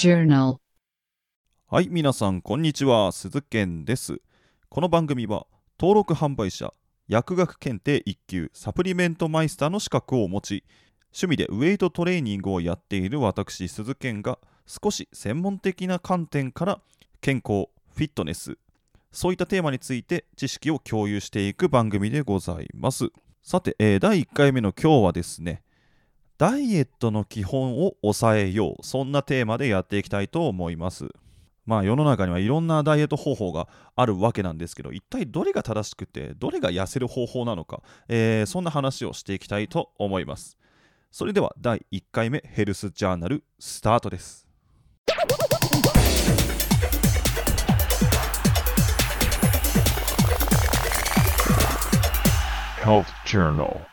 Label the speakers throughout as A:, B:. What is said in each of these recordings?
A: Journal
B: はい、皆さん、こんにちは。鈴健です。この番組は、登録販売者、薬学検定1級、サプリメントマイスターの資格を持ち、趣味でウェイトトレーニングをやっている私、鈴健が、少し専門的な観点から、健康、フィットネス、そういったテーマについて知識を共有していく番組でございます。さて、えー第1回目の今日はですね、ダイエットの基本を抑えよう、そんなテーマでやっていきたいと思います。まあ世の中にはいろんなダイエット方法があるわけなんですけど一体どれが正しくてどれが痩せる方法なのか、えーそんな話をしていきたいと思いますそれでは第1回目ヘルスジャーナルスタートです
C: Health Journal.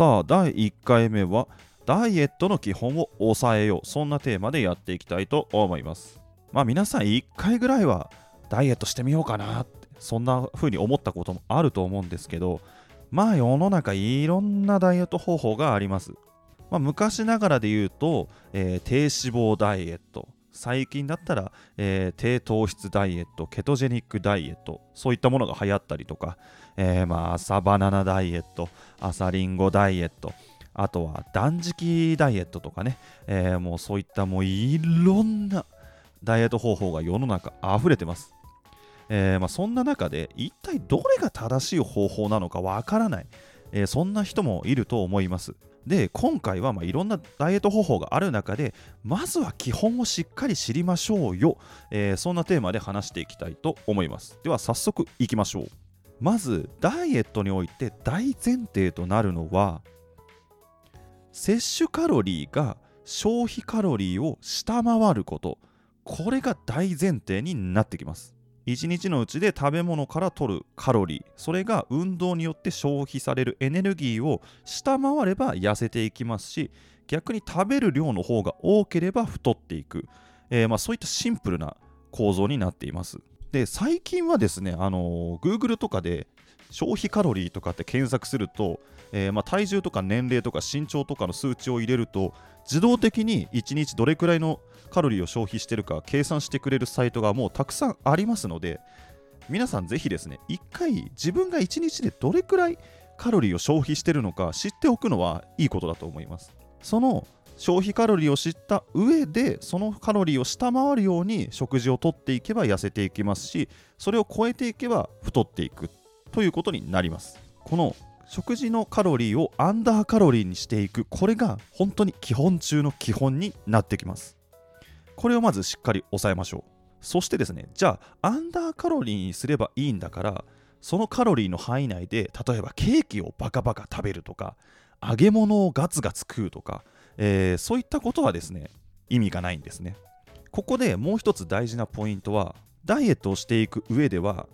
B: さあ第1回目はダイエットの基本を抑えよう。そんなテーマでやっていきたいと思います。まあ皆さん1回ぐらいはダイエットしてみようかなってそんな風に思ったこともあると思うんですけどまあ世の中いろんなダイエット方法があります、まあ、昔ながらで言うと、えー低脂肪ダイエット。最近だったら、えー低糖質ダイエットケトジェニックダイエットそういったものが流行ったりとか、えーまあ朝バナナダイエット朝リンゴダイエットあとは断食ダイエットとかね、えーもうそういったもういろんなダイエット方法が世の中溢れてます。えまあ、そんな中で一体どれが正しい方法なのかわからない、えーそんな人もいると思います。で今回はまあいろんなダイエット方法がある中でまずは基本をしっかり知りましょうよ、えーそんなテーマで話していきたいと思います。では早速いきましょう。まずダイエットにおいて大前提となるのは摂取カロリーが消費カロリーを下回ることこれが大前提になってきます1日のうちで食べ物から取るカロリー。それが運動によって消費されるエネルギーを下回れば痩せていきますし逆に食べる量の方が多ければ太っていく、えーまあ、そういったシンプルな構造になっています。で最近はですね、あのー Google とかで消費カロリーとかって検索すると、えーまあ、体重とか年齢とか身長とかの数値を入れると自動的に1日どれくらいのカロリーを消費してるか計算してくれるサイトがもうたくさんありますので皆さんぜひですね1回自分が1日でどれくらいカロリーを消費してるのか知っておくのはいいことだと思います。その消費カロリーを知った上でそのカロリーを下回るように食事をとっていけば痩せていきますしそれを超えていけば太っていくということになります。この食事のカロリーをアンダーカロリーにしていくこれが本当に基本中の基本になってきます。これをまずしっかり抑えましょう。そしてですねじゃあアンダーカロリーにすればいいんだからそのカロリーの範囲内で例えばケーキをバカバカ食べるとか揚げ物をガツガツ食うとか、えーそういったことはですね意味がないんですね。ここでもう一つ大事なポイントはダイエットをしていく上では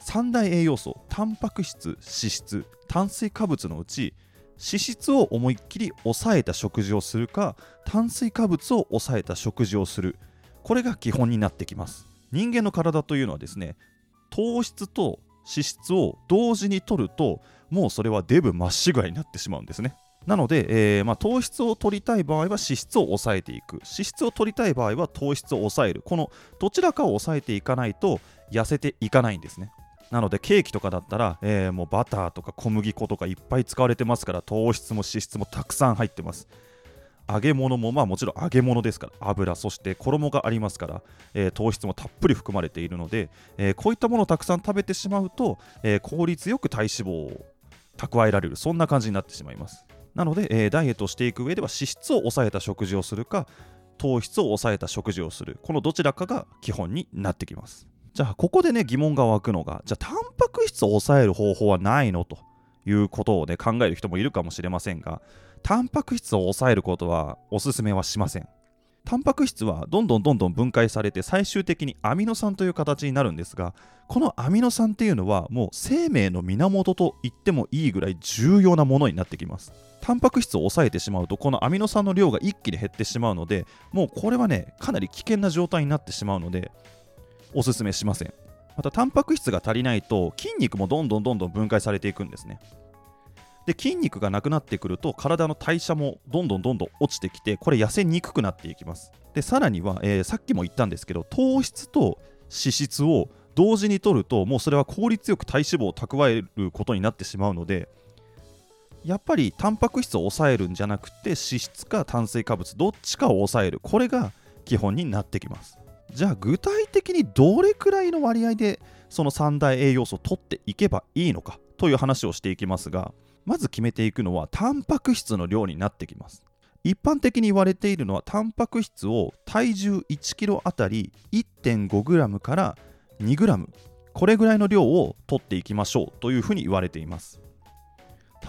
B: 三大栄養素タンパク質脂質炭水化物のうち脂質を思いっきり抑えた食事をするか炭水化物を抑えた食事をする。これが基本になってきます。人間の体というのはですね糖質と脂質を同時に取るともうそれはデブまっしぐらになってしまうんですね。なので、えーまあ、糖質を取りたい場合は脂質を抑えていく。脂質を取りたい場合は糖質を抑える。このどちらかを抑えていかないと痩せていかないんですね。なのでケーキとかだったら、えーもうバターとか小麦粉とかいっぱい使われてますから糖質も脂質もたくさん入ってます。揚げ物もまあもちろん揚げ物ですから油そして衣がありますから、えー糖質もたっぷり含まれているので、えーこういったものをたくさん食べてしまうと、えー効率よく体脂肪を蓄えられるそんな感じになってしまいます。なので、えダイエットをしていく上では脂質を抑えた食事をするか糖質を抑えた食事をするこのどちらかが基本になってきます。じゃあここでね疑問が湧くのがじゃあタンパク質を抑える方法はないのということをね考える人もいるかもしれませんがタンパク質を抑えることはおすすめはしません。タンパク質はどんどんどんどん分解されて最終的にアミノ酸という形になるんですがこのアミノ酸っていうのはもう生命の源と言ってもいいぐらい重要なものになってきます。タンパク質を抑えてしまうとこのアミノ酸の量が一気に減ってしまうのでもうこれはねかなり危険な状態になってしまうのでおすすめしません。またタンパク質が足りないと筋肉もどんどんどんどん分解されていくんですね。で筋肉がなくなってくると体の代謝もどんどんどんどん落ちてきてこれ痩せにくくなっていきます。でさらには、えー、さっきも言ったんですけど糖質と脂質を同時に取るともうそれは効率よく体脂肪を蓄えることになってしまうのでやっぱりタンパク質を抑えるんじゃなくて脂質か炭水化物どっちかを抑える。これが基本になってきます。じゃあ具体的にどれくらいの割合でその三大栄養素を取っていけばいいのかという話をしていきますがまず決めていくのはタンパク質の量になってきます。一般的に言われているのはタンパク質を体重 1kg あたり 1.5g から 2g これぐらいの量を取っていきましょうというふうに言われています。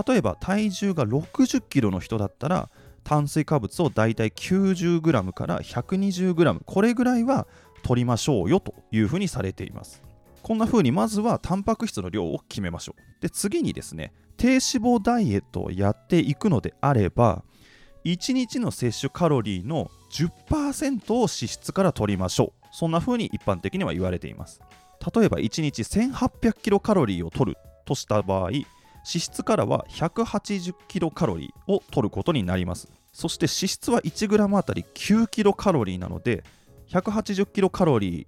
B: 例えば体重が 60kg の人だったら炭水化物をだいたい 90g から 120g これぐらいは取りましょうよというふうにされています。こんな風にまずはタンパク質の量を決めましょう。で次にですね低脂肪ダイエットをやっていくのであれば1日の摂取カロリーの10%を脂質から取りましょう。そんな風に一般的には言われています。例えば1日1800キロカロリーを取るとした場合脂質からは180キロカロリーを取ることになります。そして脂質は 1g あたり9キロカロリーなので180キロカロリー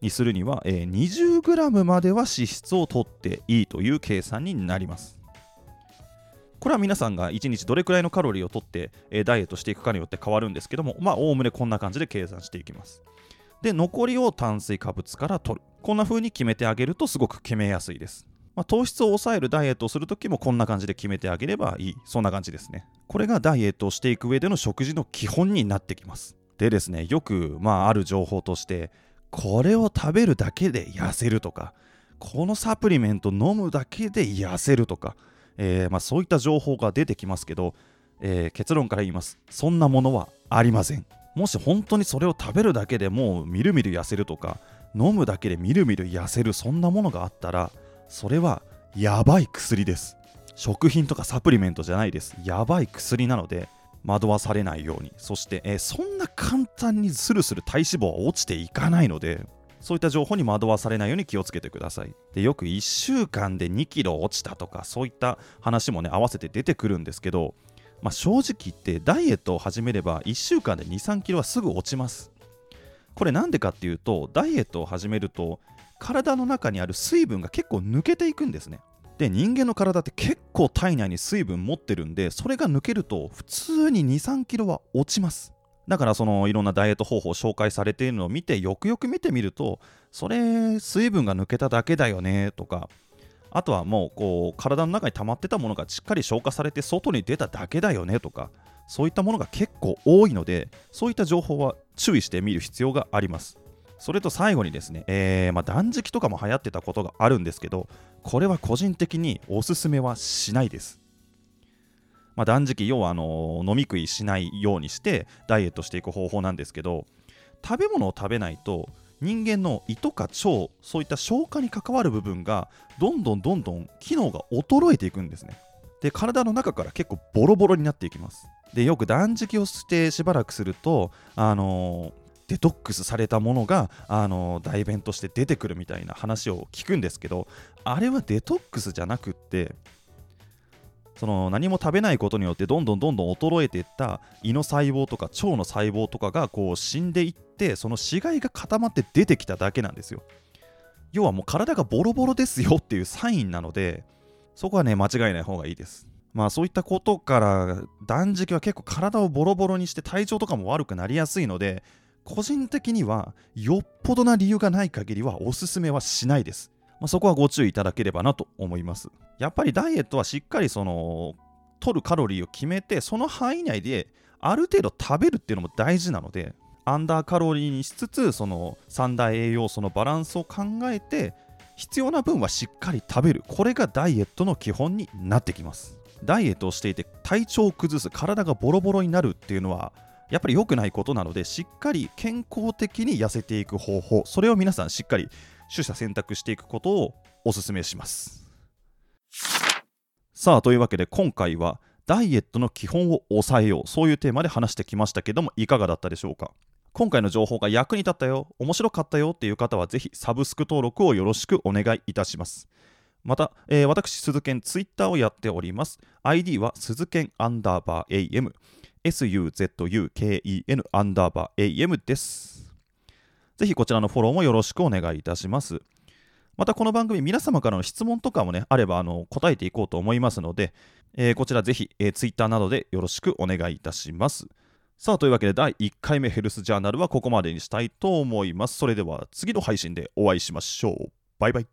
B: にするには、えー、20g までは脂質を取っていいという計算になります。これは皆さんが1日どれくらいのカロリーを取って、え、ダイエットしていくかによって変わるんですけどもまあおおむねこんな感じで計算していきます。で残りを炭水化物から取る。こんな風に決めてあげるとすごく決めやすいです、まあ、糖質を抑えるダイエットをするときもこんな感じで決めてあげればいい。そんな感じですね。これがダイエットをしていく上での食事の基本になってきます。でですねよくまあある情報としてこれを食べるだけで痩せるとかこのサプリメント飲むだけで痩せるとか、えー、まあ、そういった情報が出てきますけど、えー、結論から言います。そんなものはありません。もし本当にそれを食べるだけでもうみるみる痩せるとか飲むだけでみるみる痩せるそんなものがあったらそれはやばい薬です。食品とかサプリメントじゃないです。やばい薬なので惑わされないように。そして、えー、そんな簡単にスルスル体脂肪は落ちていかないのでそういった情報に惑わされないように気をつけてください。でよく1週間で2キロ落ちたとかそういった話もね合わせて出てくるんですけどまあ、正直言ってダイエットを始めれば1週間で2、3キロはすぐ落ちます。これなんでかっていうと、ダイエットを始めると、体の中にある水分が結構抜けていくんですね。で、人間の体って結構体内に水分持ってるんで、それが抜けると普通に2、3キロは落ちます。だからそのいろんなダイエット方法を紹介されているのを見てよくよく見てみるとそれ水分が抜けただけだよねとかあとはもうこう体の中に溜まってたものがしっかり消化されて外に出ただけだよねとかそういったものが結構多いのでそういった情報は注意してみる必要があります。それと最後にですね、えー、まあ、断食とかも流行ってたことがあるんですけどこれは個人的におすすめはしないです。まあ、断食要はあの飲み食いしないようにしてダイエットしていく方法なんですけど食べ物を食べないと人間の胃とか腸そういった消化に関わる部分がどんどんどんどん機能が衰えていくんですね。で体の中から結構ボロボロになっていきます。でよく断食をしてしばらくするとあの、デトックスされたものが、あの、代弁として出てくるみたいな話を聞くんですけどあれはデトックスじゃなくってその何も食べないことによってどんどんどんどん衰えていった胃の細胞とか腸の細胞とかがこう死んでいってその死骸が固まって出てきただけなんですよ。要はもう体がボロボロですよっていうサインなのでそこはね間違いない方がいいですまあそういったことから断食は結構体をボロボロにして体調とかも悪くなりやすいので個人的にはよっぽどな理由がない限りはおすすめはしないですまあ、そこはご注意いただければなと思います。やっぱりダイエットはしっかりその取るカロリーを決めてその範囲内である程度食べるっていうのも大事なのでアンダーカロリーにしつつその三大栄養素のバランスを考えて必要な分はしっかり食べる。これがダイエットの基本になってきます。ダイエットをしていて体調を崩す体がボロボロになるっていうのはやっぱり良くないことなのでしっかり健康的に痩せていく方法それを皆さんしっかり取捨選択していくことをお勧めします。さあ、というわけで今回はダイエットの基本を抑えよう、そういうテーマで話してきましたけども、いかがだったでしょうか？今回の情報が役に立ったよ、面白かったよっていう方はぜひサブスク登録をよろしくお願いいたします。また、えー私、鈴研ツイッターをやっております。ID は鈴研アンダーバー AM、SUZUKEN アンダーバー AM です。ぜひこちらのフォローもよろしくお願いいたします。またこの番組、皆様からの質問とかもね、あればあの答えていこうと思いますので、えーこちらぜひ、えー、Twitter などでよろしくお願いいたします。さあ、というわけで第1回目ヘルスジャーナルはここまでにしたいと思います。それでは次の配信でお会いしましょう。バイバイ。